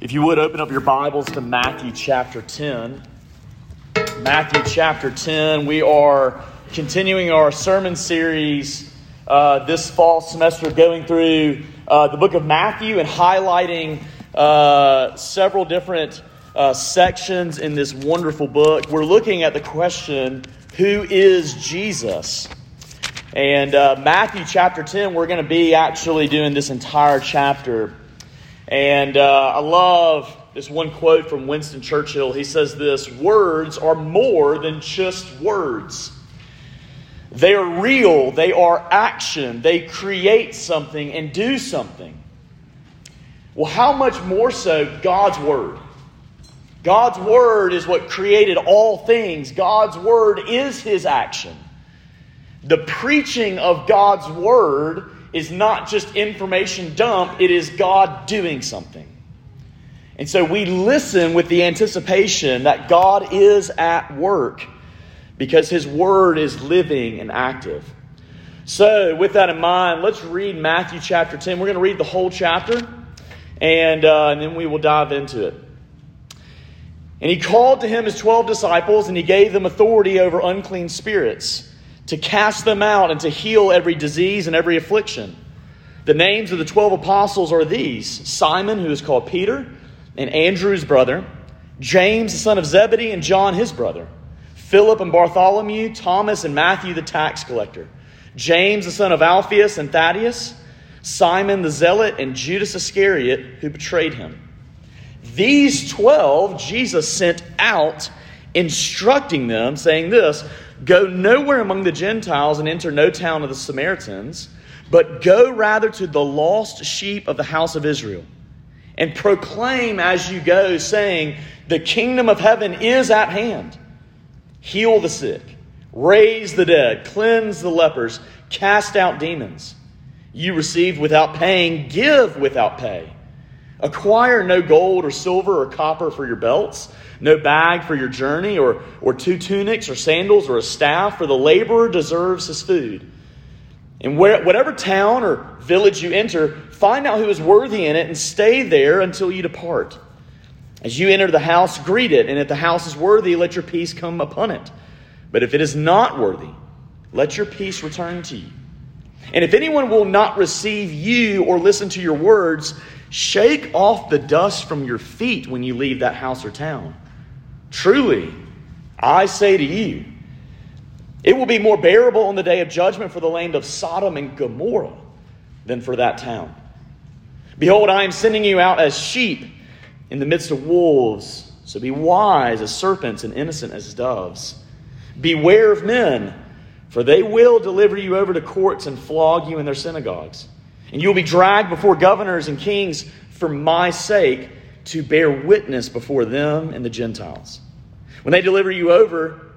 If you would open up your Bibles to Matthew chapter 10. Matthew chapter 10. We are continuing our sermon series uh, this fall semester, going through uh, the book of Matthew and highlighting uh, several different uh, sections in this wonderful book. We're looking at the question who is Jesus? And uh, Matthew chapter 10, we're going to be actually doing this entire chapter. And uh, I love this one quote from Winston Churchill. He says this Words are more than just words. They are real, they are action, they create something and do something. Well, how much more so God's Word? God's Word is what created all things, God's Word is His action. The preaching of God's Word is not just information dump, it is God doing something. And so we listen with the anticipation that God is at work because His Word is living and active. So, with that in mind, let's read Matthew chapter 10. We're going to read the whole chapter, and, uh, and then we will dive into it. And he called to him his twelve disciples, and he gave them authority over unclean spirits to cast them out and to heal every disease and every affliction. The names of the 12 apostles are these Simon, who is called Peter, and Andrew's brother, James, the son of Zebedee, and John, his brother, Philip and Bartholomew, Thomas and Matthew, the tax collector, James, the son of Alphaeus and Thaddeus, Simon the zealot, and Judas Iscariot, who betrayed him. These 12 Jesus sent out, instructing them, saying this Go nowhere among the Gentiles and enter no town of the Samaritans, but go rather to the lost sheep of the house of Israel. And proclaim as you go, saying, The kingdom of heaven is at hand. Heal the sick, raise the dead, cleanse the lepers, cast out demons. You received without paying, give without pay. Acquire no gold or silver or copper for your belts no bag for your journey, or, or two tunics, or sandals, or a staff, for the laborer deserves his food. And where, whatever town or village you enter, find out who is worthy in it and stay there until you depart. As you enter the house, greet it, and if the house is worthy, let your peace come upon it. But if it is not worthy, let your peace return to you. And if anyone will not receive you or listen to your words, shake off the dust from your feet when you leave that house or town. Truly, I say to you, it will be more bearable on the day of judgment for the land of Sodom and Gomorrah than for that town. Behold, I am sending you out as sheep in the midst of wolves. So be wise as serpents and innocent as doves. Beware of men, for they will deliver you over to courts and flog you in their synagogues. And you will be dragged before governors and kings for my sake to bear witness before them and the Gentiles. When they deliver you over,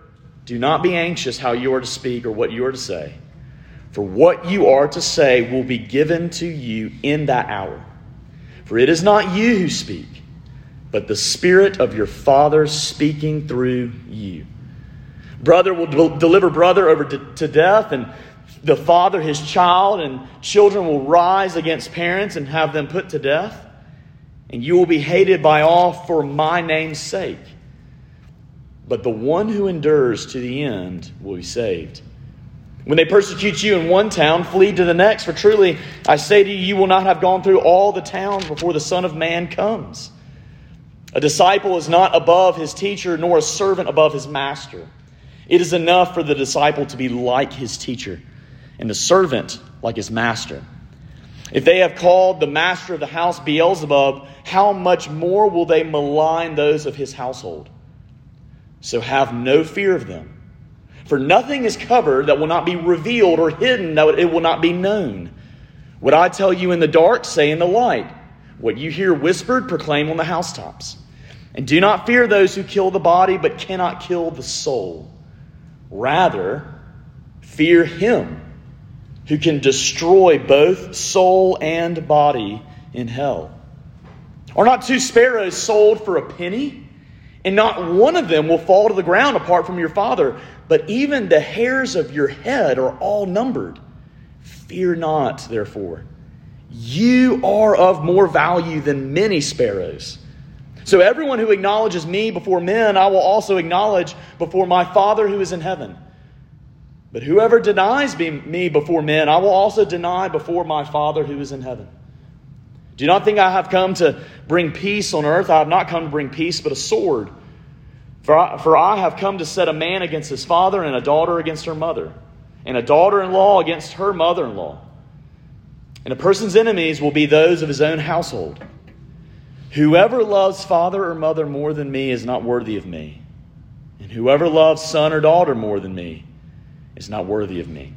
do not be anxious how you are to speak or what you are to say, for what you are to say will be given to you in that hour. For it is not you who speak, but the Spirit of your Father speaking through you. Brother will del- deliver brother over to death, and the father his child, and children will rise against parents and have them put to death and you will be hated by all for my name's sake. But the one who endures to the end will be saved. When they persecute you in one town, flee to the next, for truly I say to you, you will not have gone through all the towns before the Son of Man comes. A disciple is not above his teacher, nor a servant above his master. It is enough for the disciple to be like his teacher, and the servant like his master. If they have called the master of the house Beelzebub, how much more will they malign those of his household? So have no fear of them. For nothing is covered that will not be revealed, or hidden that it will not be known. What I tell you in the dark, say in the light. What you hear whispered, proclaim on the housetops. And do not fear those who kill the body, but cannot kill the soul. Rather, fear him who can destroy both soul and body in hell. Are not two sparrows sold for a penny? And not one of them will fall to the ground apart from your Father, but even the hairs of your head are all numbered. Fear not, therefore. You are of more value than many sparrows. So everyone who acknowledges me before men, I will also acknowledge before my Father who is in heaven. But whoever denies me before men, I will also deny before my Father who is in heaven. Do not think I have come to bring peace on earth. I have not come to bring peace, but a sword. For I, for I have come to set a man against his father, and a daughter against her mother, and a daughter in law against her mother in law. And a person's enemies will be those of his own household. Whoever loves father or mother more than me is not worthy of me. And whoever loves son or daughter more than me is not worthy of me.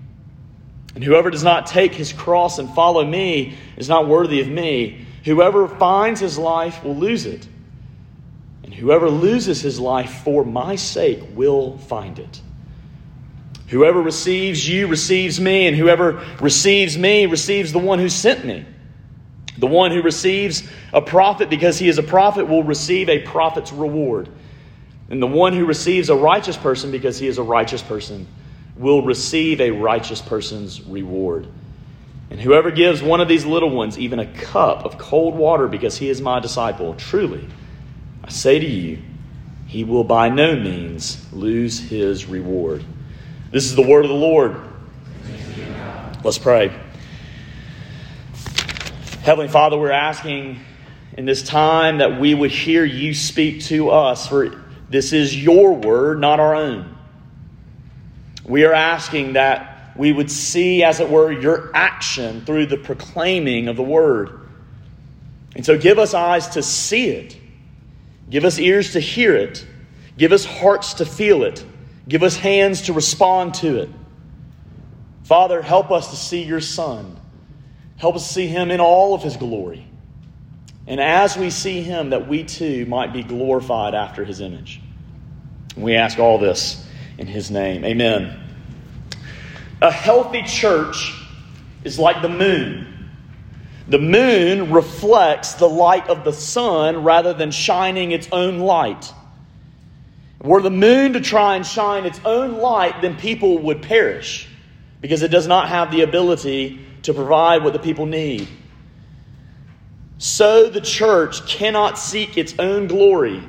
And whoever does not take his cross and follow me is not worthy of me. Whoever finds his life will lose it. And whoever loses his life for my sake will find it. Whoever receives you receives me, and whoever receives me receives the one who sent me. The one who receives a prophet because he is a prophet will receive a prophet's reward. And the one who receives a righteous person because he is a righteous person will receive a righteous person's reward. And whoever gives one of these little ones even a cup of cold water because he is my disciple, truly, I say to you, he will by no means lose his reward. This is the word of the Lord. Let's pray. Heavenly Father, we're asking in this time that we would hear you speak to us, for this is your word, not our own. We are asking that we would see, as it were, your action through the proclaiming of the word. And so give us eyes to see it, give us ears to hear it, give us hearts to feel it, give us hands to respond to it. Father, help us to see your Son. Help us see him in all of his glory. And as we see him, that we too might be glorified after his image. We ask all this in his name. Amen. A healthy church is like the moon. The moon reflects the light of the sun rather than shining its own light. Were the moon to try and shine its own light, then people would perish because it does not have the ability to provide what the people need. So the church cannot seek its own glory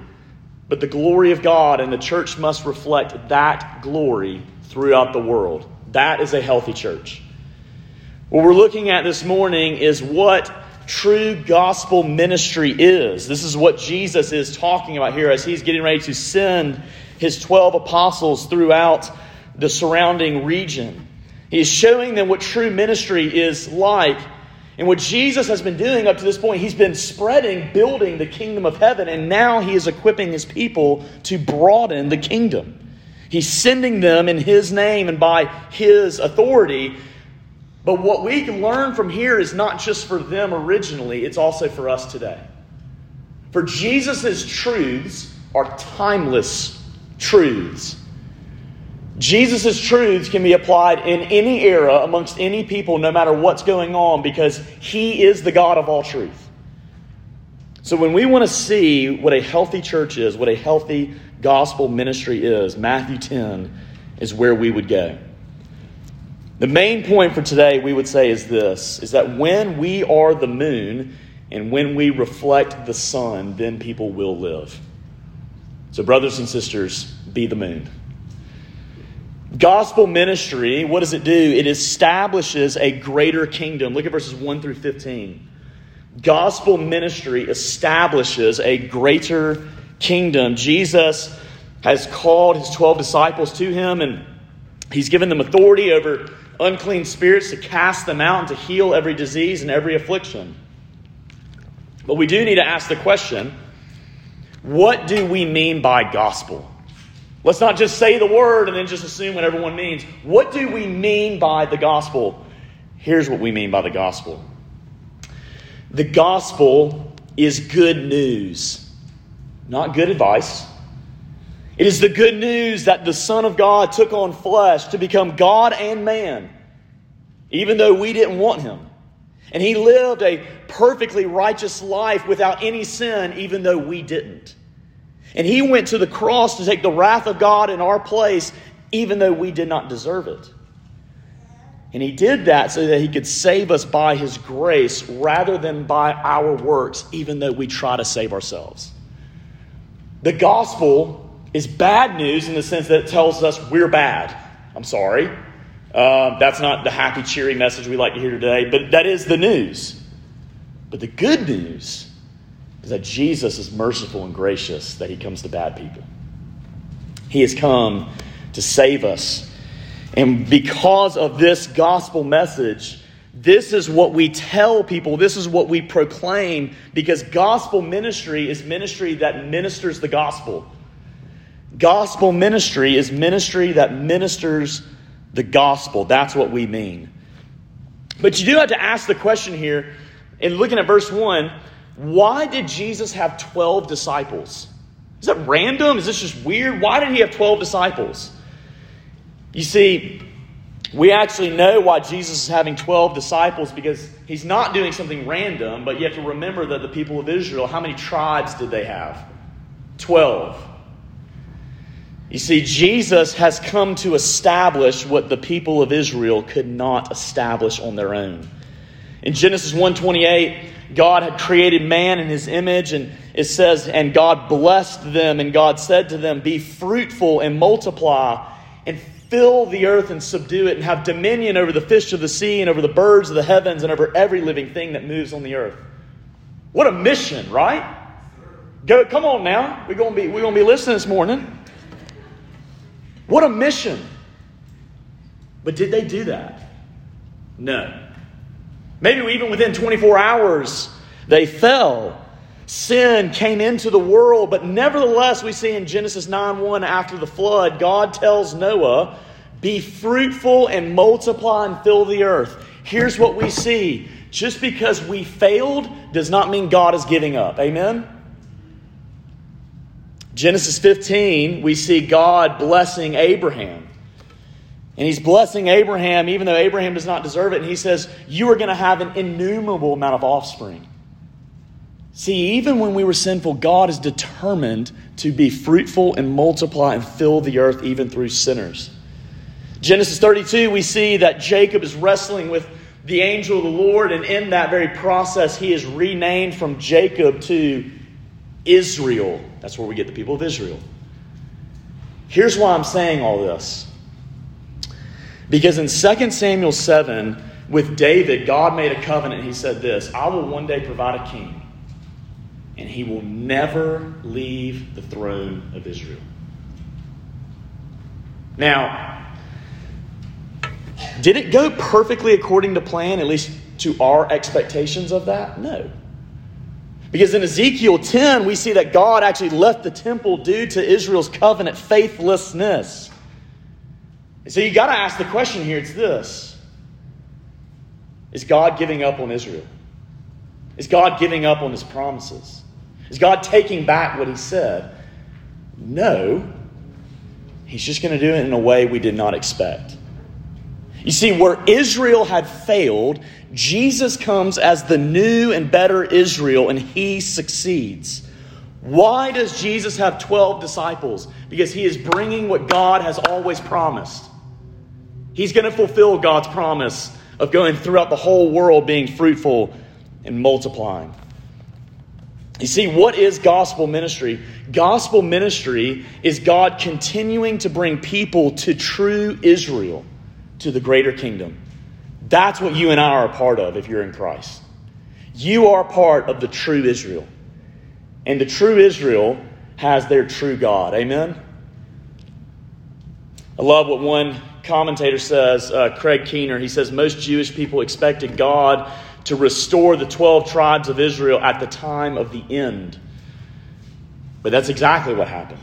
but the glory of God, and the church must reflect that glory throughout the world. That is a healthy church. What we're looking at this morning is what true gospel ministry is. This is what Jesus is talking about here as he's getting ready to send his 12 apostles throughout the surrounding region. He's showing them what true ministry is like and what Jesus has been doing up to this point, he's been spreading, building the kingdom of heaven, and now he is equipping his people to broaden the kingdom. He's sending them in his name and by his authority. But what we can learn from here is not just for them originally, it's also for us today. For Jesus' truths are timeless truths. Jesus' truths can be applied in any era amongst any people, no matter what's going on, because he is the God of all truth. So, when we want to see what a healthy church is, what a healthy gospel ministry is, Matthew 10 is where we would go. The main point for today, we would say, is this is that when we are the moon and when we reflect the sun, then people will live. So, brothers and sisters, be the moon. Gospel ministry, what does it do? It establishes a greater kingdom. Look at verses 1 through 15. Gospel ministry establishes a greater kingdom. Jesus has called his 12 disciples to him, and he's given them authority over unclean spirits to cast them out and to heal every disease and every affliction. But we do need to ask the question what do we mean by gospel? Let's not just say the word and then just assume what everyone means. What do we mean by the gospel? Here's what we mean by the gospel the gospel is good news, not good advice. It is the good news that the Son of God took on flesh to become God and man, even though we didn't want him. And he lived a perfectly righteous life without any sin, even though we didn't. And he went to the cross to take the wrath of God in our place, even though we did not deserve it. And he did that so that he could save us by his grace rather than by our works, even though we try to save ourselves. the gospel is bad news in the sense that it tells us we're bad. I'm sorry. Um, that's not the happy, cheery message we like to hear today, but that is the news. But the good news is that Jesus is merciful and gracious, that he comes to bad people. He has come to save us. And because of this gospel message, this is what we tell people, this is what we proclaim, because gospel ministry is ministry that ministers the gospel. Gospel ministry is ministry that ministers the gospel. That's what we mean. But you do have to ask the question here, in looking at verse 1, why did Jesus have 12 disciples? Is that random? Is this just weird? Why did he have 12 disciples? You see, we actually know why Jesus is having 12 disciples because he's not doing something random, but you have to remember that the people of Israel, how many tribes did they have? 12. You see, Jesus has come to establish what the people of Israel could not establish on their own. In Genesis 1:28, God had created man in his image, and it says, and God blessed them, and God said to them, Be fruitful and multiply, and fill the earth and subdue it, and have dominion over the fish of the sea, and over the birds of the heavens, and over every living thing that moves on the earth. What a mission, right? Go, come on now. We're gonna be we're gonna be listening this morning. What a mission. But did they do that? No. Maybe even within 24 hours, they fell. Sin came into the world, but nevertheless, we see in Genesis 9 1 after the flood, God tells Noah, Be fruitful and multiply and fill the earth. Here's what we see just because we failed does not mean God is giving up. Amen? Genesis 15, we see God blessing Abraham. And he's blessing Abraham, even though Abraham does not deserve it. And he says, You are going to have an innumerable amount of offspring. See, even when we were sinful, God is determined to be fruitful and multiply and fill the earth, even through sinners. Genesis 32, we see that Jacob is wrestling with the angel of the Lord, and in that very process, he is renamed from Jacob to Israel. That's where we get the people of Israel. Here's why I'm saying all this. Because in 2 Samuel 7, with David, God made a covenant. He said this I will one day provide a king, and he will never leave the throne of Israel. Now, did it go perfectly according to plan, at least to our expectations of that? No. Because in Ezekiel 10, we see that God actually left the temple due to Israel's covenant faithlessness. And so you got to ask the question here it's this Is God giving up on Israel? Is God giving up on his promises? Is God taking back what he said? No. He's just going to do it in a way we did not expect. You see, where Israel had failed, Jesus comes as the new and better Israel, and he succeeds. Why does Jesus have 12 disciples? Because he is bringing what God has always promised. He's going to fulfill God's promise of going throughout the whole world being fruitful and multiplying. You see, what is gospel ministry? Gospel ministry is God continuing to bring people to true Israel, to the greater kingdom. That's what you and I are a part of if you're in Christ. You are part of the true Israel. And the true Israel has their true God. Amen? I love what one commentator says, uh, Craig Keener. He says, Most Jewish people expected God to restore the 12 tribes of Israel at the time of the end. But that's exactly what happened.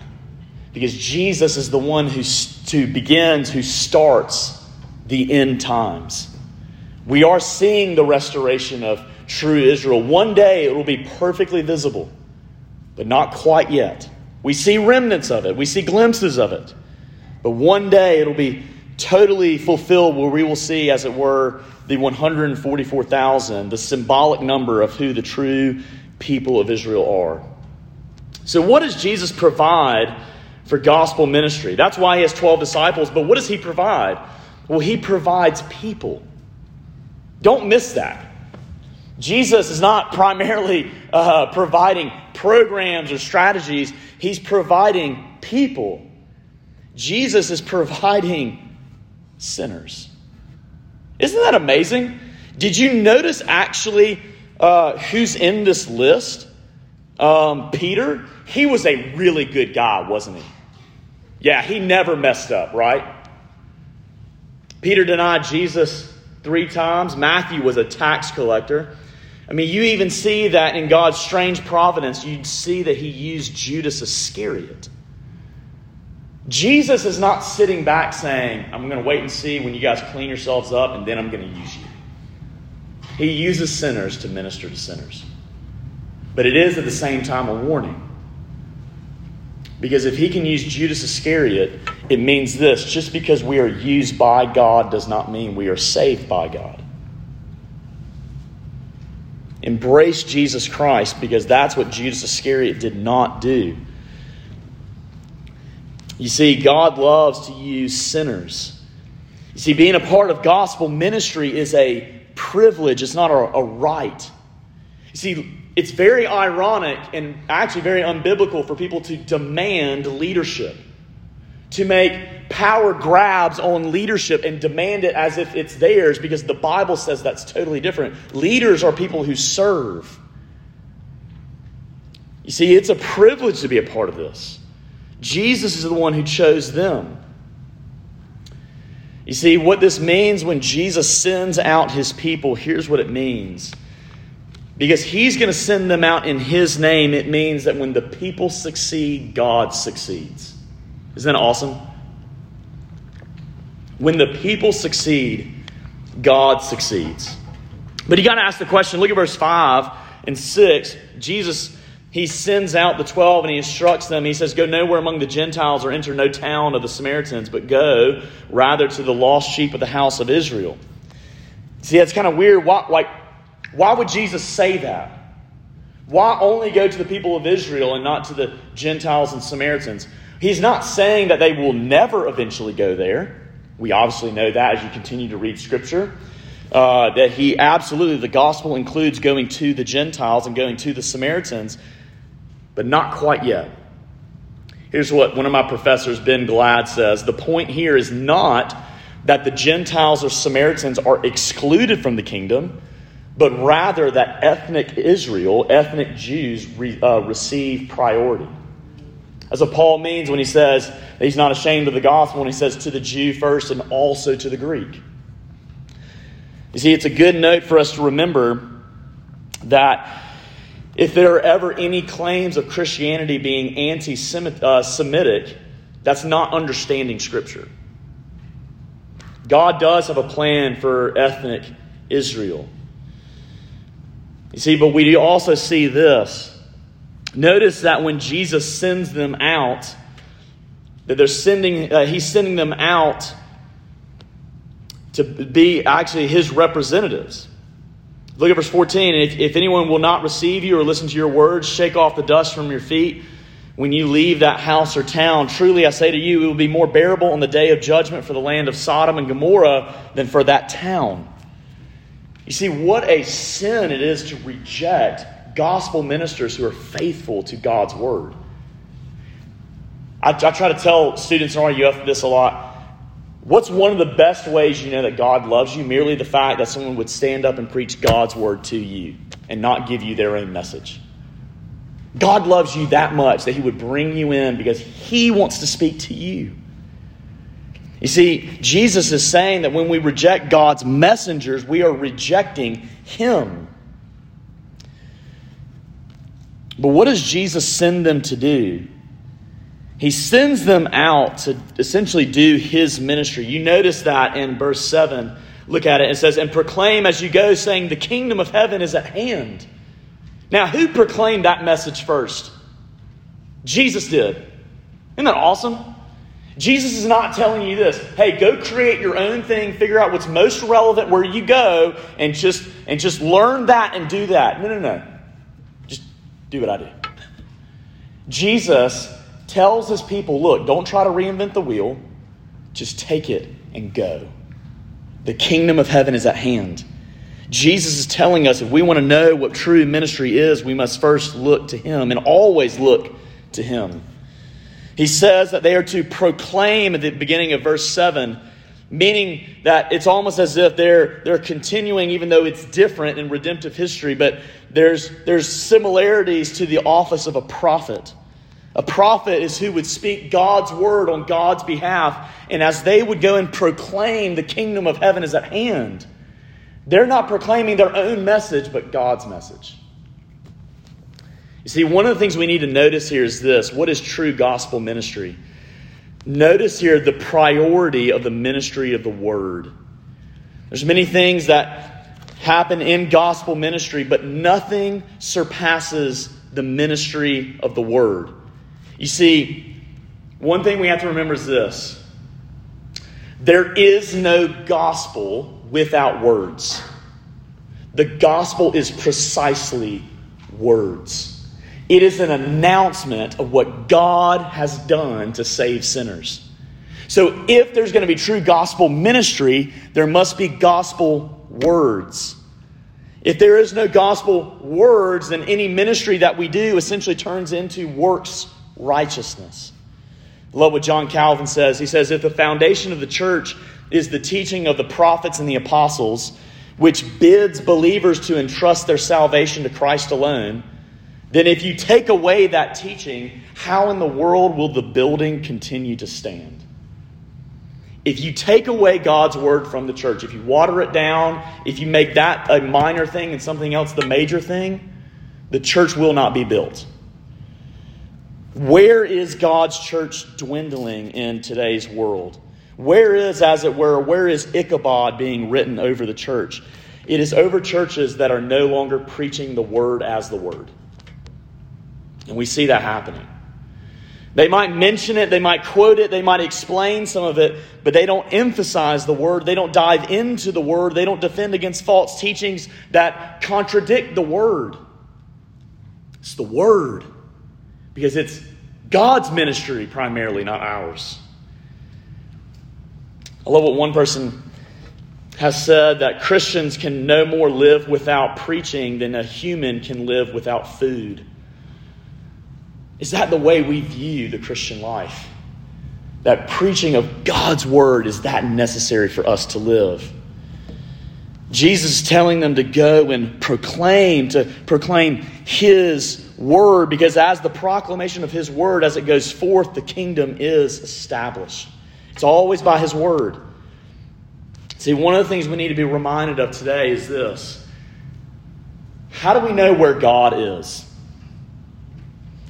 Because Jesus is the one who, who begins, who starts the end times. We are seeing the restoration of true Israel. One day it will be perfectly visible, but not quite yet. We see remnants of it, we see glimpses of it. But one day it'll be totally fulfilled where we will see, as it were, the 144,000, the symbolic number of who the true people of Israel are. So, what does Jesus provide for gospel ministry? That's why he has 12 disciples, but what does he provide? Well, he provides people. Don't miss that. Jesus is not primarily uh, providing programs or strategies, he's providing people. Jesus is providing sinners. Isn't that amazing? Did you notice actually uh, who's in this list? Um, Peter, he was a really good guy, wasn't he? Yeah, he never messed up, right? Peter denied Jesus three times. Matthew was a tax collector. I mean, you even see that in God's strange providence, you'd see that he used Judas Iscariot. Jesus is not sitting back saying, I'm going to wait and see when you guys clean yourselves up and then I'm going to use you. He uses sinners to minister to sinners. But it is at the same time a warning. Because if he can use Judas Iscariot, it means this just because we are used by God does not mean we are saved by God. Embrace Jesus Christ because that's what Judas Iscariot did not do. You see, God loves to use sinners. You see, being a part of gospel ministry is a privilege, it's not a, a right. You see, it's very ironic and actually very unbiblical for people to demand leadership, to make power grabs on leadership and demand it as if it's theirs because the Bible says that's totally different. Leaders are people who serve. You see, it's a privilege to be a part of this. Jesus is the one who chose them. You see, what this means when Jesus sends out his people, here's what it means. Because he's going to send them out in his name, it means that when the people succeed, God succeeds. Isn't that awesome? When the people succeed, God succeeds. But you got to ask the question look at verse 5 and 6. Jesus he sends out the 12 and he instructs them. He says, Go nowhere among the Gentiles or enter no town of the Samaritans, but go rather to the lost sheep of the house of Israel. See, that's kind of weird. Why, why, why would Jesus say that? Why only go to the people of Israel and not to the Gentiles and Samaritans? He's not saying that they will never eventually go there. We obviously know that as you continue to read Scripture. Uh, that he absolutely, the gospel includes going to the Gentiles and going to the Samaritans but not quite yet. Here's what one of my professors, Ben Gladd, says The point here is not that the Gentiles or Samaritans are excluded from the kingdom, but rather that ethnic Israel, ethnic Jews, re, uh, receive priority. That's what Paul means when he says he's not ashamed of the gospel, when he says to the Jew first and also to the Greek. You see, it's a good note for us to remember that if there are ever any claims of Christianity being anti uh, Semitic, that's not understanding Scripture. God does have a plan for ethnic Israel. You see, but we also see this. Notice that when Jesus sends them out, that they're sending, uh, he's sending them out to be actually his representatives. Look at verse 14. If, if anyone will not receive you or listen to your words, shake off the dust from your feet when you leave that house or town. Truly, I say to you, it will be more bearable on the day of judgment for the land of Sodom and Gomorrah than for that town. You see, what a sin it is to reject gospel ministers who are faithful to God's word. I, I try to tell students in RUF this a lot. What's one of the best ways you know that God loves you? Merely the fact that someone would stand up and preach God's word to you and not give you their own message. God loves you that much that He would bring you in because He wants to speak to you. You see, Jesus is saying that when we reject God's messengers, we are rejecting Him. But what does Jesus send them to do? He sends them out to essentially do his ministry. You notice that in verse 7. Look at it. It says, And proclaim as you go, saying, The kingdom of heaven is at hand. Now, who proclaimed that message first? Jesus did. Isn't that awesome? Jesus is not telling you this. Hey, go create your own thing, figure out what's most relevant where you go, and just and just learn that and do that. No, no, no. Just do what I do. Jesus tells his people look, don't try to reinvent the wheel, just take it and go. The kingdom of heaven is at hand. Jesus is telling us if we want to know what true ministry is, we must first look to Him and always look to Him. He says that they are to proclaim at the beginning of verse 7, meaning that it's almost as if they're, they're continuing, even though it's different in redemptive history, but there's, there's similarities to the office of a prophet. A prophet is who would speak God's word on God's behalf, and as they would go and proclaim the kingdom of heaven is at hand they're not proclaiming their own message, but God's message. You see, one of the things we need to notice here is this what is true gospel ministry? Notice here the priority of the ministry of the word. There's many things that happen in gospel ministry, but nothing surpasses the ministry of the word. You see, one thing we have to remember is this there is no gospel without words. The gospel is precisely words. It is an announcement of what God has done to save sinners. So, if there's going to be true gospel ministry, there must be gospel words. If there is no gospel words, then any ministry that we do essentially turns into works righteousness. Love what John Calvin says. He says, If the foundation of the church is the teaching of the prophets and the apostles, which bids believers to entrust their salvation to Christ alone, then if you take away that teaching, how in the world will the building continue to stand? If you take away God's word from the church, if you water it down, if you make that a minor thing and something else the major thing, the church will not be built. Where is God's church dwindling in today's world? Where is, as it were, where is Ichabod being written over the church? It is over churches that are no longer preaching the word as the word. And we see that happening. They might mention it, they might quote it, they might explain some of it, but they don't emphasize the word. They don't dive into the word. They don't defend against false teachings that contradict the word. It's the word because it's God's ministry primarily, not ours. I love what one person has said that Christians can no more live without preaching than a human can live without food. Is that the way we view the Christian life? That preaching of God's word is that necessary for us to live. Jesus is telling them to go and proclaim, to proclaim his word, because as the proclamation of his word, as it goes forth, the kingdom is established. It's always by His Word. See, one of the things we need to be reminded of today is this How do we know where God is?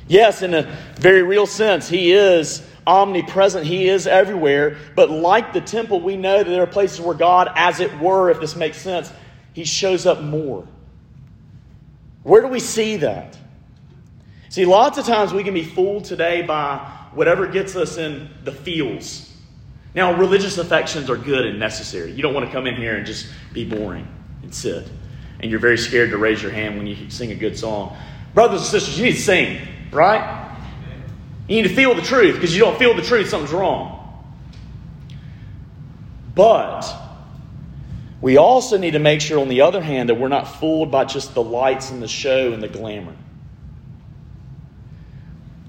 Yes, in a very real sense, He is omnipresent, He is everywhere. But like the temple, we know that there are places where God, as it were, if this makes sense, He shows up more. Where do we see that? See, lots of times we can be fooled today by whatever gets us in the feels. Now, religious affections are good and necessary. You don't want to come in here and just be boring and sit. And you're very scared to raise your hand when you sing a good song. Brothers and sisters, you need to sing, right? You need to feel the truth because you don't feel the truth, something's wrong. But we also need to make sure, on the other hand, that we're not fooled by just the lights and the show and the glamour.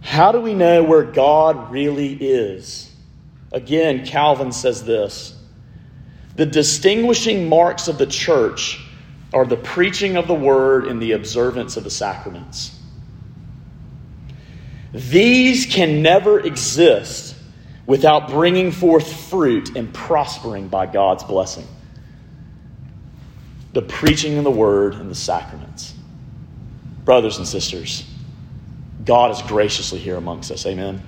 How do we know where God really is? Again, Calvin says this The distinguishing marks of the church are the preaching of the word and the observance of the sacraments. These can never exist without bringing forth fruit and prospering by God's blessing. The preaching of the word and the sacraments. Brothers and sisters, God is graciously here amongst us. Amen.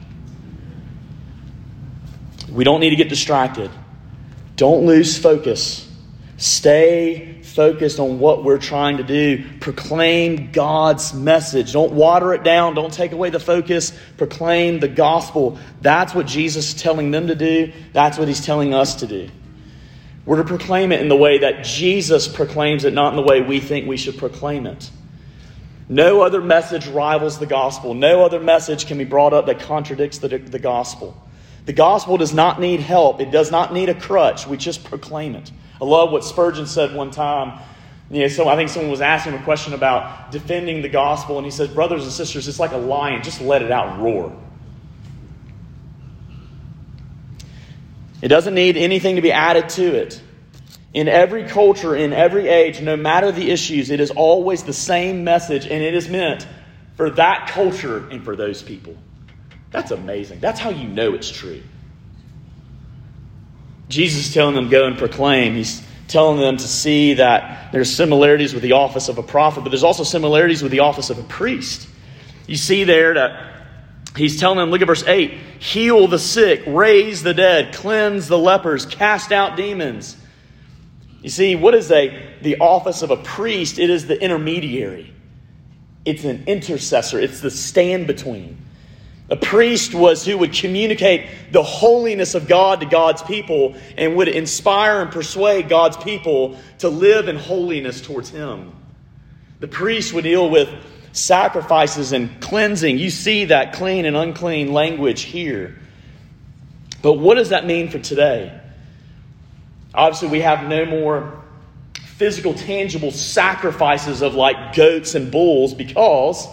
We don't need to get distracted. Don't lose focus. Stay focused on what we're trying to do. Proclaim God's message. Don't water it down. Don't take away the focus. Proclaim the gospel. That's what Jesus is telling them to do. That's what he's telling us to do. We're to proclaim it in the way that Jesus proclaims it, not in the way we think we should proclaim it. No other message rivals the gospel. No other message can be brought up that contradicts the, the gospel. The gospel does not need help, it does not need a crutch. We just proclaim it. I love what Spurgeon said one time know, so I think someone was asking him a question about defending the gospel, and he says, Brothers and sisters, it's like a lion, just let it out roar. It doesn't need anything to be added to it. In every culture, in every age, no matter the issues, it is always the same message, and it is meant for that culture and for those people. That's amazing. That's how you know it's true. Jesus is telling them, go and proclaim. He's telling them to see that there's similarities with the office of a prophet, but there's also similarities with the office of a priest. You see there that he's telling them, look at verse 8 heal the sick, raise the dead, cleanse the lepers, cast out demons. You see, what is a, the office of a priest? It is the intermediary, it's an intercessor, it's the stand between. A priest was who would communicate the holiness of God to God's people and would inspire and persuade God's people to live in holiness towards Him. The priest would deal with sacrifices and cleansing. You see that clean and unclean language here. But what does that mean for today? Obviously, we have no more physical, tangible sacrifices of like goats and bulls because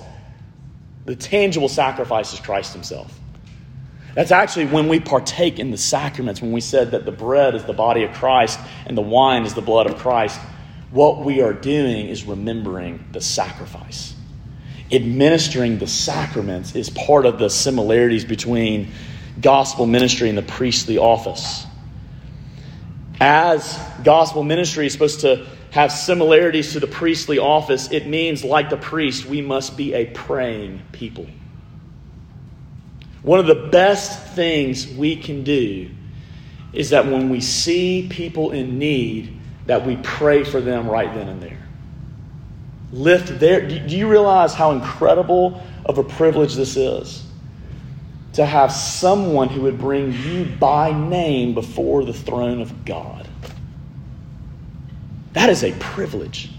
the tangible sacrifice is Christ Himself. That's actually when we partake in the sacraments, when we said that the bread is the body of Christ and the wine is the blood of Christ. What we are doing is remembering the sacrifice. Administering the sacraments is part of the similarities between gospel ministry and the priestly office. As gospel ministry is supposed to have similarities to the priestly office, it means, like the priest, we must be a praying people. One of the best things we can do is that when we see people in need, that we pray for them right then and there. Lift their. Do you realize how incredible of a privilege this is? To have someone who would bring you by name before the throne of God. That is a privilege.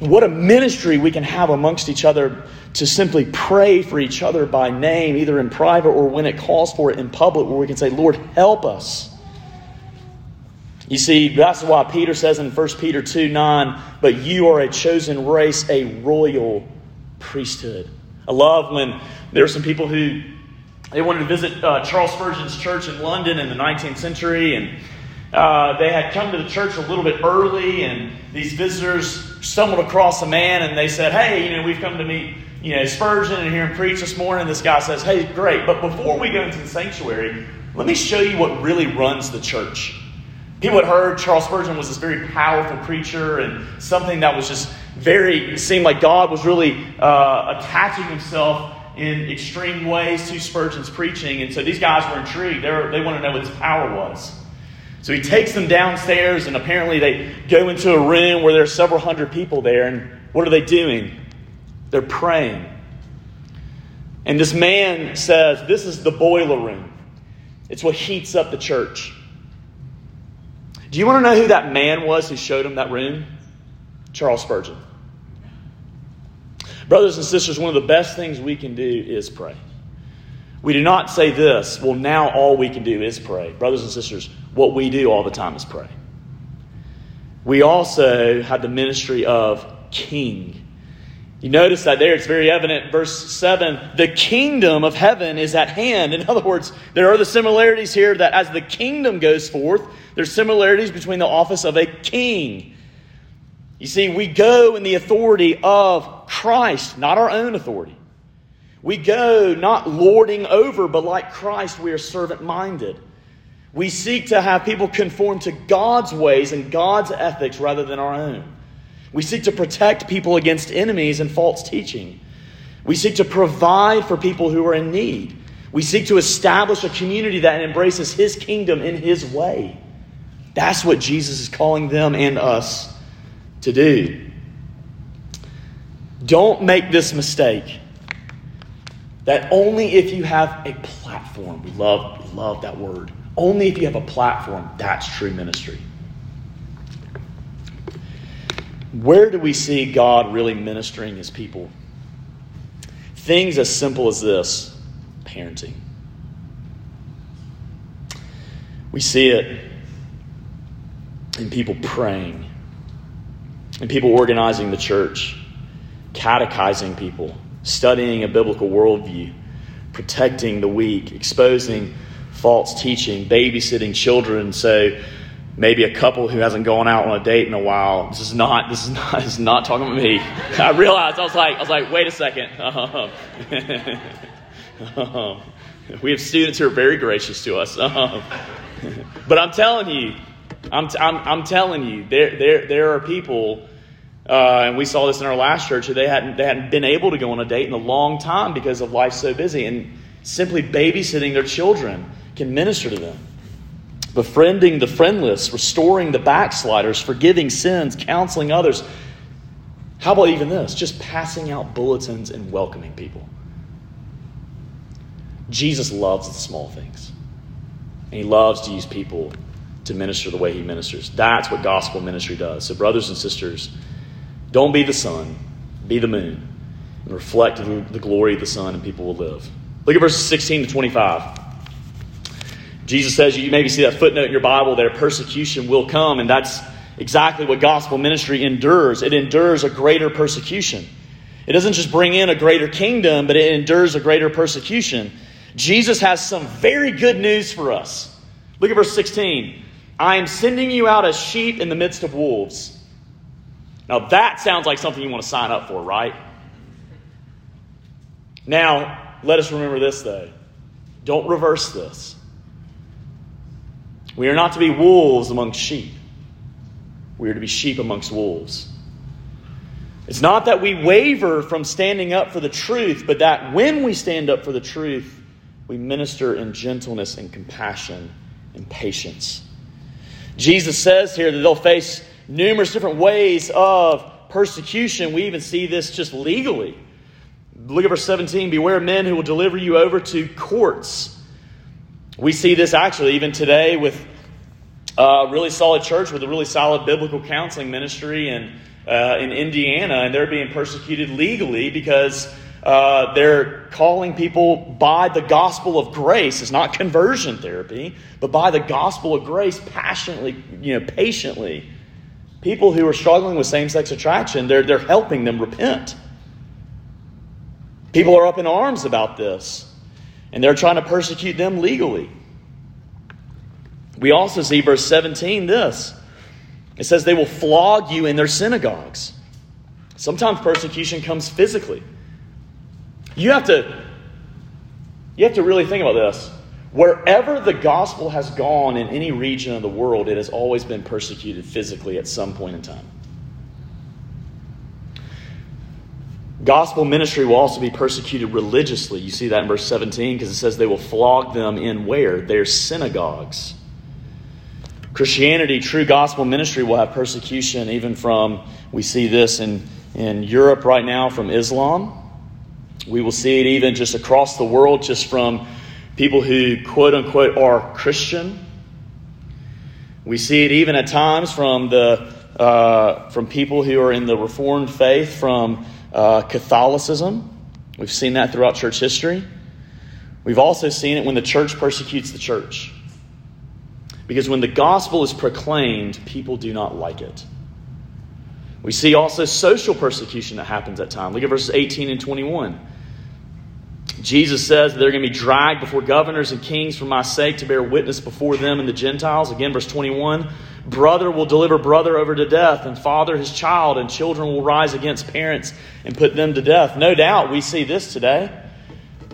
What a ministry we can have amongst each other to simply pray for each other by name, either in private or when it calls for it in public, where we can say, Lord, help us. You see, that's why Peter says in 1 Peter 2 9, but you are a chosen race, a royal priesthood. I love when there are some people who they wanted to visit uh, Charles Spurgeon's church in London in the 19th century, and uh, they had come to the church a little bit early, and these visitors stumbled across a man, and they said, "Hey, you know, we've come to meet, you know, Spurgeon and hear him preach this morning." This guy says, "Hey, great, but before we go into the sanctuary, let me show you what really runs the church." People had heard Charles Spurgeon was this very powerful preacher, and something that was just very seemed like God was really uh, attaching Himself in extreme ways to Spurgeon's preaching, and so these guys were intrigued. They, were, they wanted to know what his power was. So he takes them downstairs, and apparently they go into a room where there are several hundred people there. And what are they doing? They're praying. And this man says, This is the boiler room, it's what heats up the church. Do you want to know who that man was who showed him that room? Charles Spurgeon. Brothers and sisters, one of the best things we can do is pray. We do not say this, well, now all we can do is pray. Brothers and sisters, what we do all the time is pray. We also have the ministry of king. You notice that there, it's very evident. Verse 7 the kingdom of heaven is at hand. In other words, there are the similarities here that as the kingdom goes forth, there's similarities between the office of a king. You see, we go in the authority of Christ, not our own authority. We go not lording over, but like Christ, we are servant minded. We seek to have people conform to God's ways and God's ethics rather than our own. We seek to protect people against enemies and false teaching. We seek to provide for people who are in need. We seek to establish a community that embraces His kingdom in His way. That's what Jesus is calling them and us to do. Don't make this mistake that only if you have a platform, we love, love that word, only if you have a platform, that's true ministry. Where do we see God really ministering his people? Things as simple as this parenting. We see it in people praying. And people organizing the church, catechizing people, studying a biblical worldview, protecting the weak, exposing false teaching, babysitting children. So maybe a couple who hasn't gone out on a date in a while. This is not. This is not. This is not talking about me. I realized. I was like. I was like. Wait a second. we have students who are very gracious to us. but I'm telling you, I'm, I'm, I'm telling you, there, there, there are people, uh, and we saw this in our last church, they hadn't, they hadn't been able to go on a date in a long time because of life so busy. And simply babysitting their children can minister to them. Befriending the friendless, restoring the backsliders, forgiving sins, counseling others. How about even this? Just passing out bulletins and welcoming people. Jesus loves the small things. And he loves to use people to minister the way he ministers. That's what gospel ministry does. So, brothers and sisters, don't be the sun, be the moon, and reflect the glory of the sun, and people will live. Look at verses 16 to 25. Jesus says, you maybe see that footnote in your Bible there, persecution will come, and that's exactly what gospel ministry endures. It endures a greater persecution. It doesn't just bring in a greater kingdom, but it endures a greater persecution. Jesus has some very good news for us. Look at verse 16. I am sending you out as sheep in the midst of wolves. Now, that sounds like something you want to sign up for, right? Now, let us remember this, though. Don't reverse this. We are not to be wolves among sheep, we are to be sheep amongst wolves. It's not that we waver from standing up for the truth, but that when we stand up for the truth, we minister in gentleness and compassion and patience. Jesus says here that they'll face numerous different ways of persecution. We even see this just legally. Look at verse 17 Beware men who will deliver you over to courts. We see this actually even today with a really solid church with a really solid biblical counseling ministry in, uh, in Indiana, and they're being persecuted legally because uh, they're calling people by the gospel of grace. It's not conversion therapy, but by the gospel of grace, passionately, you know, patiently. People who are struggling with same sex attraction, they're, they're helping them repent. People are up in arms about this, and they're trying to persecute them legally. We also see verse 17 this it says, They will flog you in their synagogues. Sometimes persecution comes physically. You have to you have to really think about this. Wherever the gospel has gone in any region of the world, it has always been persecuted physically at some point in time. Gospel ministry will also be persecuted religiously. You see that in verse 17 because it says they will flog them in where? Their synagogues. Christianity, true gospel ministry, will have persecution even from, we see this in, in Europe right now, from Islam. We will see it even just across the world, just from people who quote unquote are Christian. We see it even at times from the uh, from people who are in the Reformed faith, from uh, Catholicism. We've seen that throughout church history. We've also seen it when the church persecutes the church. Because when the gospel is proclaimed, people do not like it. We see also social persecution that happens at times. Look at verses 18 and 21. Jesus says they're going to be dragged before governors and kings for my sake to bear witness before them and the Gentiles. Again, verse 21 Brother will deliver brother over to death, and father his child, and children will rise against parents and put them to death. No doubt we see this today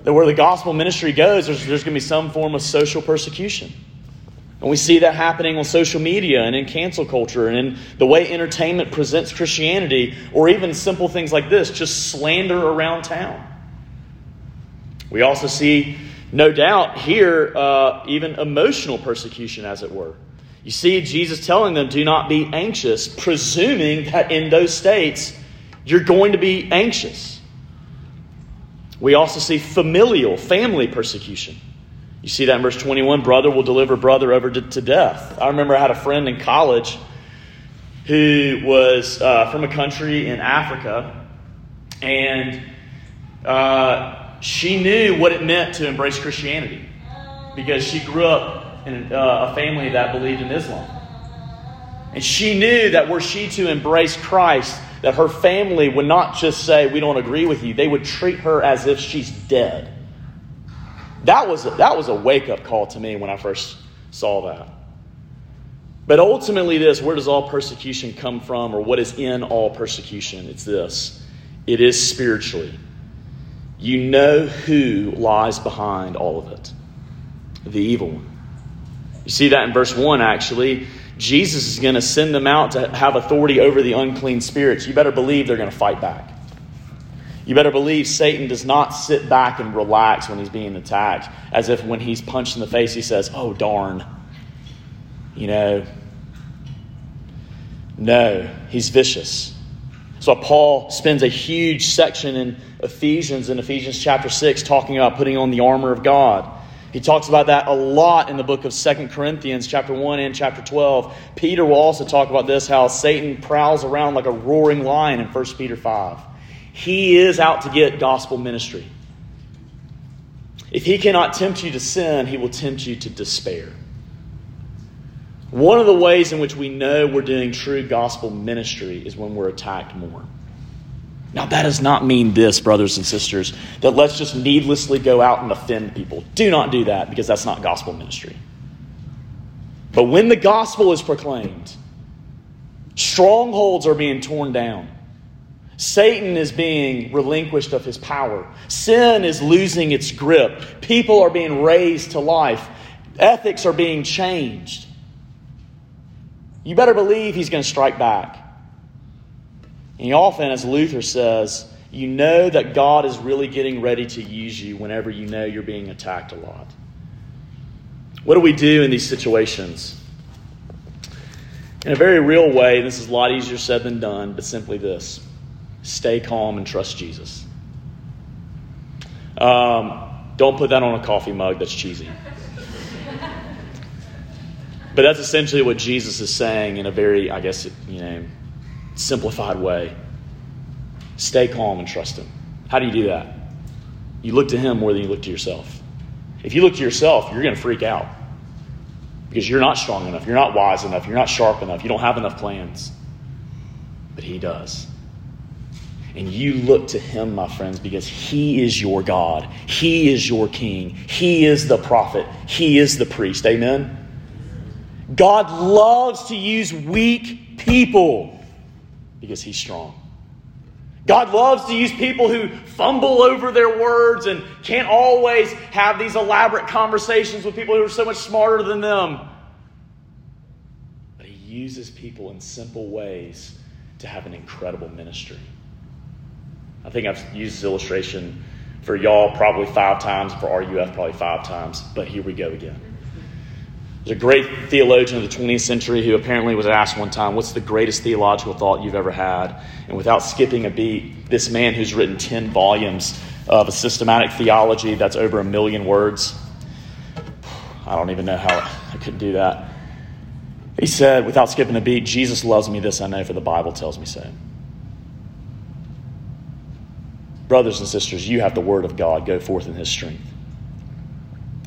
that where the gospel ministry goes, there's, there's going to be some form of social persecution. And we see that happening on social media and in cancel culture and in the way entertainment presents Christianity, or even simple things like this just slander around town. We also see, no doubt, here uh, even emotional persecution, as it were. You see Jesus telling them, do not be anxious, presuming that in those states you're going to be anxious. We also see familial, family persecution. You see that in verse 21 brother will deliver brother over to, to death. I remember I had a friend in college who was uh, from a country in Africa, and uh, she knew what it meant to embrace Christianity because she grew up in uh, a family that believed in Islam. And she knew that were she to embrace Christ, that her family would not just say, We don't agree with you, they would treat her as if she's dead. That was, a, that was a wake up call to me when I first saw that. But ultimately, this where does all persecution come from, or what is in all persecution? It's this it is spiritually. You know who lies behind all of it the evil one. You see that in verse 1, actually. Jesus is going to send them out to have authority over the unclean spirits. You better believe they're going to fight back. You better believe Satan does not sit back and relax when he's being attacked, as if when he's punched in the face, he says, Oh, darn. You know, no, he's vicious. So Paul spends a huge section in Ephesians, in Ephesians chapter 6, talking about putting on the armor of God. He talks about that a lot in the book of Second Corinthians, chapter 1 and chapter 12. Peter will also talk about this how Satan prowls around like a roaring lion in 1 Peter 5. He is out to get gospel ministry. If he cannot tempt you to sin, he will tempt you to despair. One of the ways in which we know we're doing true gospel ministry is when we're attacked more. Now, that does not mean this, brothers and sisters, that let's just needlessly go out and offend people. Do not do that because that's not gospel ministry. But when the gospel is proclaimed, strongholds are being torn down. Satan is being relinquished of his power. Sin is losing its grip. People are being raised to life. Ethics are being changed. You better believe he's going to strike back. And often, as Luther says, you know that God is really getting ready to use you whenever you know you're being attacked a lot. What do we do in these situations? In a very real way, this is a lot easier said than done, but simply this stay calm and trust Jesus. Um, don't put that on a coffee mug, that's cheesy. But that's essentially what Jesus is saying in a very, I guess, you know, simplified way. Stay calm and trust Him. How do you do that? You look to Him more than you look to yourself. If you look to yourself, you're going to freak out because you're not strong enough, you're not wise enough, you're not sharp enough, you don't have enough plans. But He does. And you look to Him, my friends, because He is your God. He is your King. He is the prophet. He is the priest. Amen? God loves to use weak people because he's strong. God loves to use people who fumble over their words and can't always have these elaborate conversations with people who are so much smarter than them. But he uses people in simple ways to have an incredible ministry. I think I've used this illustration for y'all probably five times, for RUF probably five times, but here we go again. There's a great theologian of the 20th century who apparently was asked one time, What's the greatest theological thought you've ever had? And without skipping a beat, this man who's written 10 volumes of a systematic theology that's over a million words, I don't even know how I could do that. He said, without skipping a beat, Jesus loves me, this I know, for the Bible tells me so. Brothers and sisters, you have the Word of God. Go forth in His strength.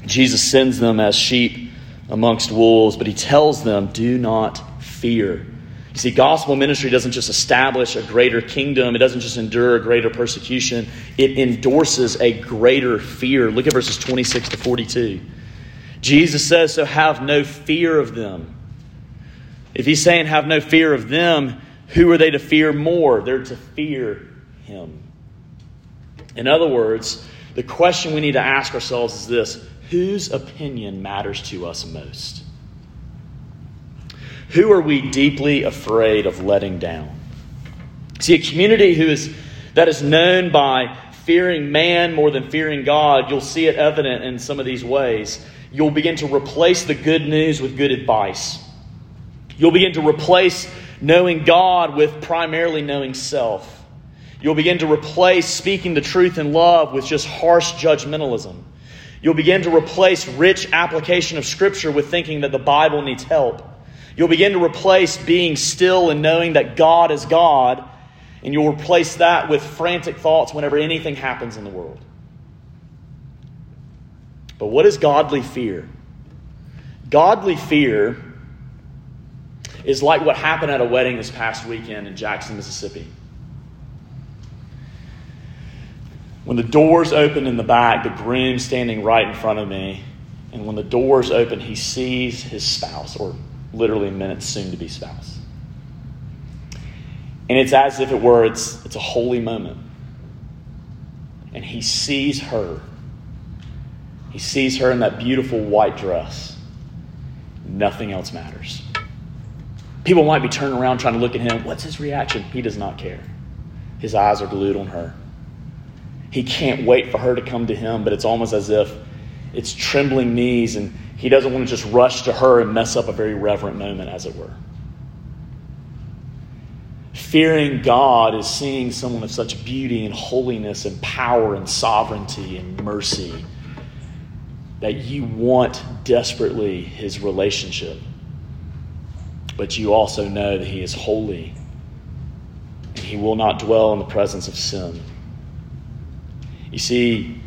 Jesus sends them as sheep amongst wolves, but he tells them, do not fear. You see, gospel ministry doesn't just establish a greater kingdom, it doesn't just endure a greater persecution, it endorses a greater fear. Look at verses 26 to 42. Jesus says, So have no fear of them. If he's saying have no fear of them, who are they to fear more? They're to fear him. In other words, the question we need to ask ourselves is this whose opinion matters to us most? Who are we deeply afraid of letting down? See, a community who is that is known by fearing man more than fearing God, you'll see it evident in some of these ways. You'll begin to replace the good news with good advice. You'll begin to replace knowing God with primarily knowing self. You'll begin to replace speaking the truth in love with just harsh judgmentalism. You'll begin to replace rich application of Scripture with thinking that the Bible needs help. You'll begin to replace being still and knowing that God is God, and you'll replace that with frantic thoughts whenever anything happens in the world. But what is godly fear? Godly fear is like what happened at a wedding this past weekend in Jackson, Mississippi. When the doors opened in the back, the groom standing right in front of me, and when the doors open, he sees his spouse, or literally minutes soon to be spouse. And it's as if it were, it's, it's a holy moment. And he sees her. He sees her in that beautiful white dress. Nothing else matters. People might be turning around trying to look at him. What's his reaction? He does not care. His eyes are glued on her. He can't wait for her to come to him, but it's almost as if it's trembling knees, and he doesn't want to just rush to her and mess up a very reverent moment, as it were. Fearing God is seeing someone of such beauty and holiness and power and sovereignty and mercy that you want desperately his relationship. But you also know that he is holy and he will not dwell in the presence of sin. You see,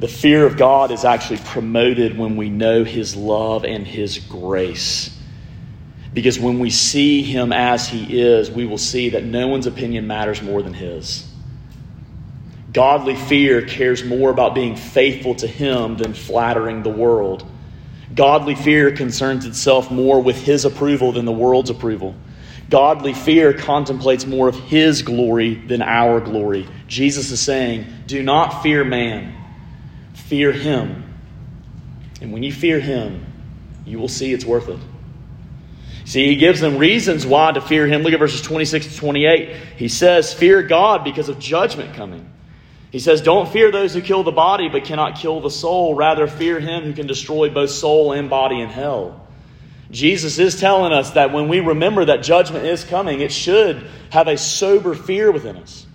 the fear of God is actually promoted when we know his love and his grace. Because when we see him as he is, we will see that no one's opinion matters more than his. Godly fear cares more about being faithful to him than flattering the world. Godly fear concerns itself more with his approval than the world's approval. Godly fear contemplates more of his glory than our glory. Jesus is saying, Do not fear man, fear him. And when you fear him, you will see it's worth it. See, he gives them reasons why to fear him. Look at verses 26 to 28. He says, Fear God because of judgment coming. He says, Don't fear those who kill the body but cannot kill the soul. Rather, fear him who can destroy both soul and body in hell. Jesus is telling us that when we remember that judgment is coming, it should have a sober fear within us.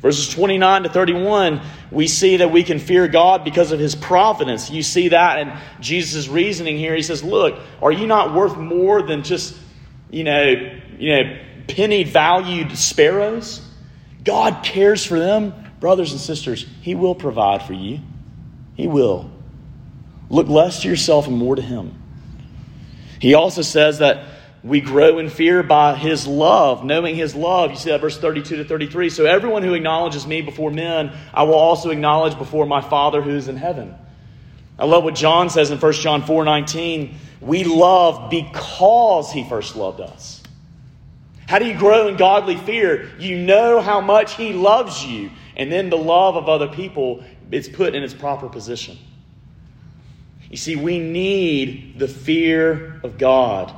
Verses 29 to 31, we see that we can fear God because of his providence. You see that in Jesus' reasoning here. He says, Look, are you not worth more than just, you know, you know, penny valued sparrows? God cares for them, brothers and sisters. He will provide for you. He will. Look less to yourself and more to him. He also says that we grow in fear by his love, knowing his love. You see that verse 32 to 33. So everyone who acknowledges me before men, I will also acknowledge before my Father who is in heaven. I love what John says in 1 John 4 19. We love because he first loved us. How do you grow in godly fear? You know how much he loves you, and then the love of other people is put in its proper position. You see, we need the fear of God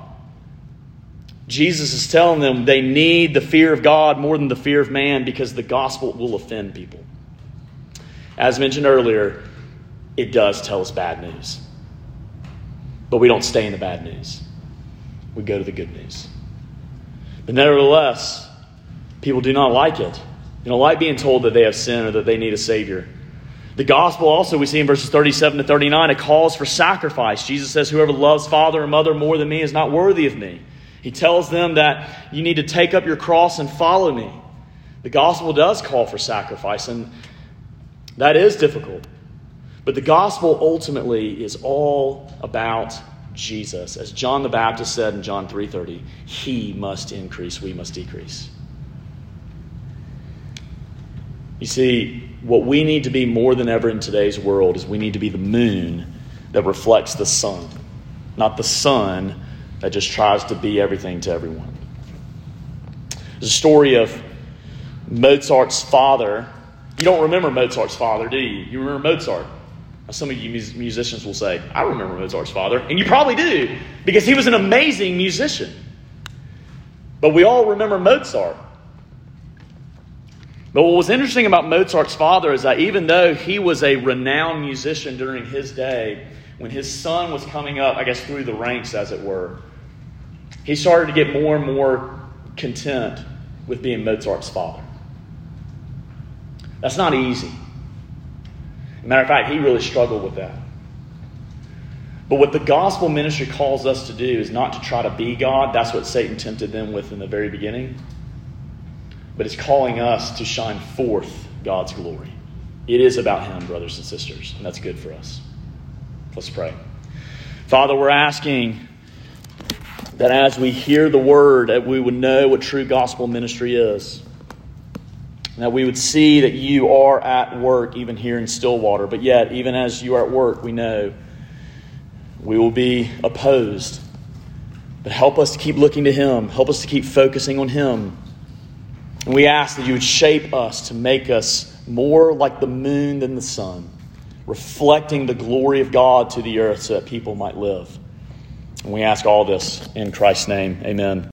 Jesus is telling them they need the fear of God more than the fear of man because the gospel will offend people. As mentioned earlier, it does tell us bad news. But we don't stay in the bad news, we go to the good news. But nevertheless, people do not like it. They don't like being told that they have sin or that they need a Savior. The gospel also, we see in verses 37 to 39, it calls for sacrifice. Jesus says, Whoever loves father or mother more than me is not worthy of me. He tells them that you need to take up your cross and follow me. The gospel does call for sacrifice, and that is difficult. But the gospel ultimately is all about Jesus. As John the Baptist said in John 3:30, he must increase, we must decrease. You see, what we need to be more than ever in today's world is we need to be the moon that reflects the sun, not the sun that just tries to be everything to everyone. There's a story of Mozart's father. You don't remember Mozart's father, do you? You remember Mozart. Some of you musicians will say, I remember Mozart's father. And you probably do, because he was an amazing musician. But we all remember Mozart. But what was interesting about Mozart's father is that even though he was a renowned musician during his day, when his son was coming up, I guess through the ranks, as it were, he started to get more and more content with being Mozart's father. That's not easy. matter of fact, he really struggled with that. But what the gospel ministry calls us to do is not to try to be God. That's what Satan tempted them with in the very beginning. But it's calling us to shine forth God's glory. It is about Him, brothers and sisters, and that's good for us. Let's pray. Father, we're asking that as we hear the word, that we would know what true gospel ministry is. That we would see that you are at work even here in Stillwater. But yet, even as you are at work, we know we will be opposed. But help us to keep looking to Him. Help us to keep focusing on Him. And we ask that you would shape us to make us more like the moon than the sun, reflecting the glory of God to the earth so that people might live. And we ask all this in Christ's name. Amen.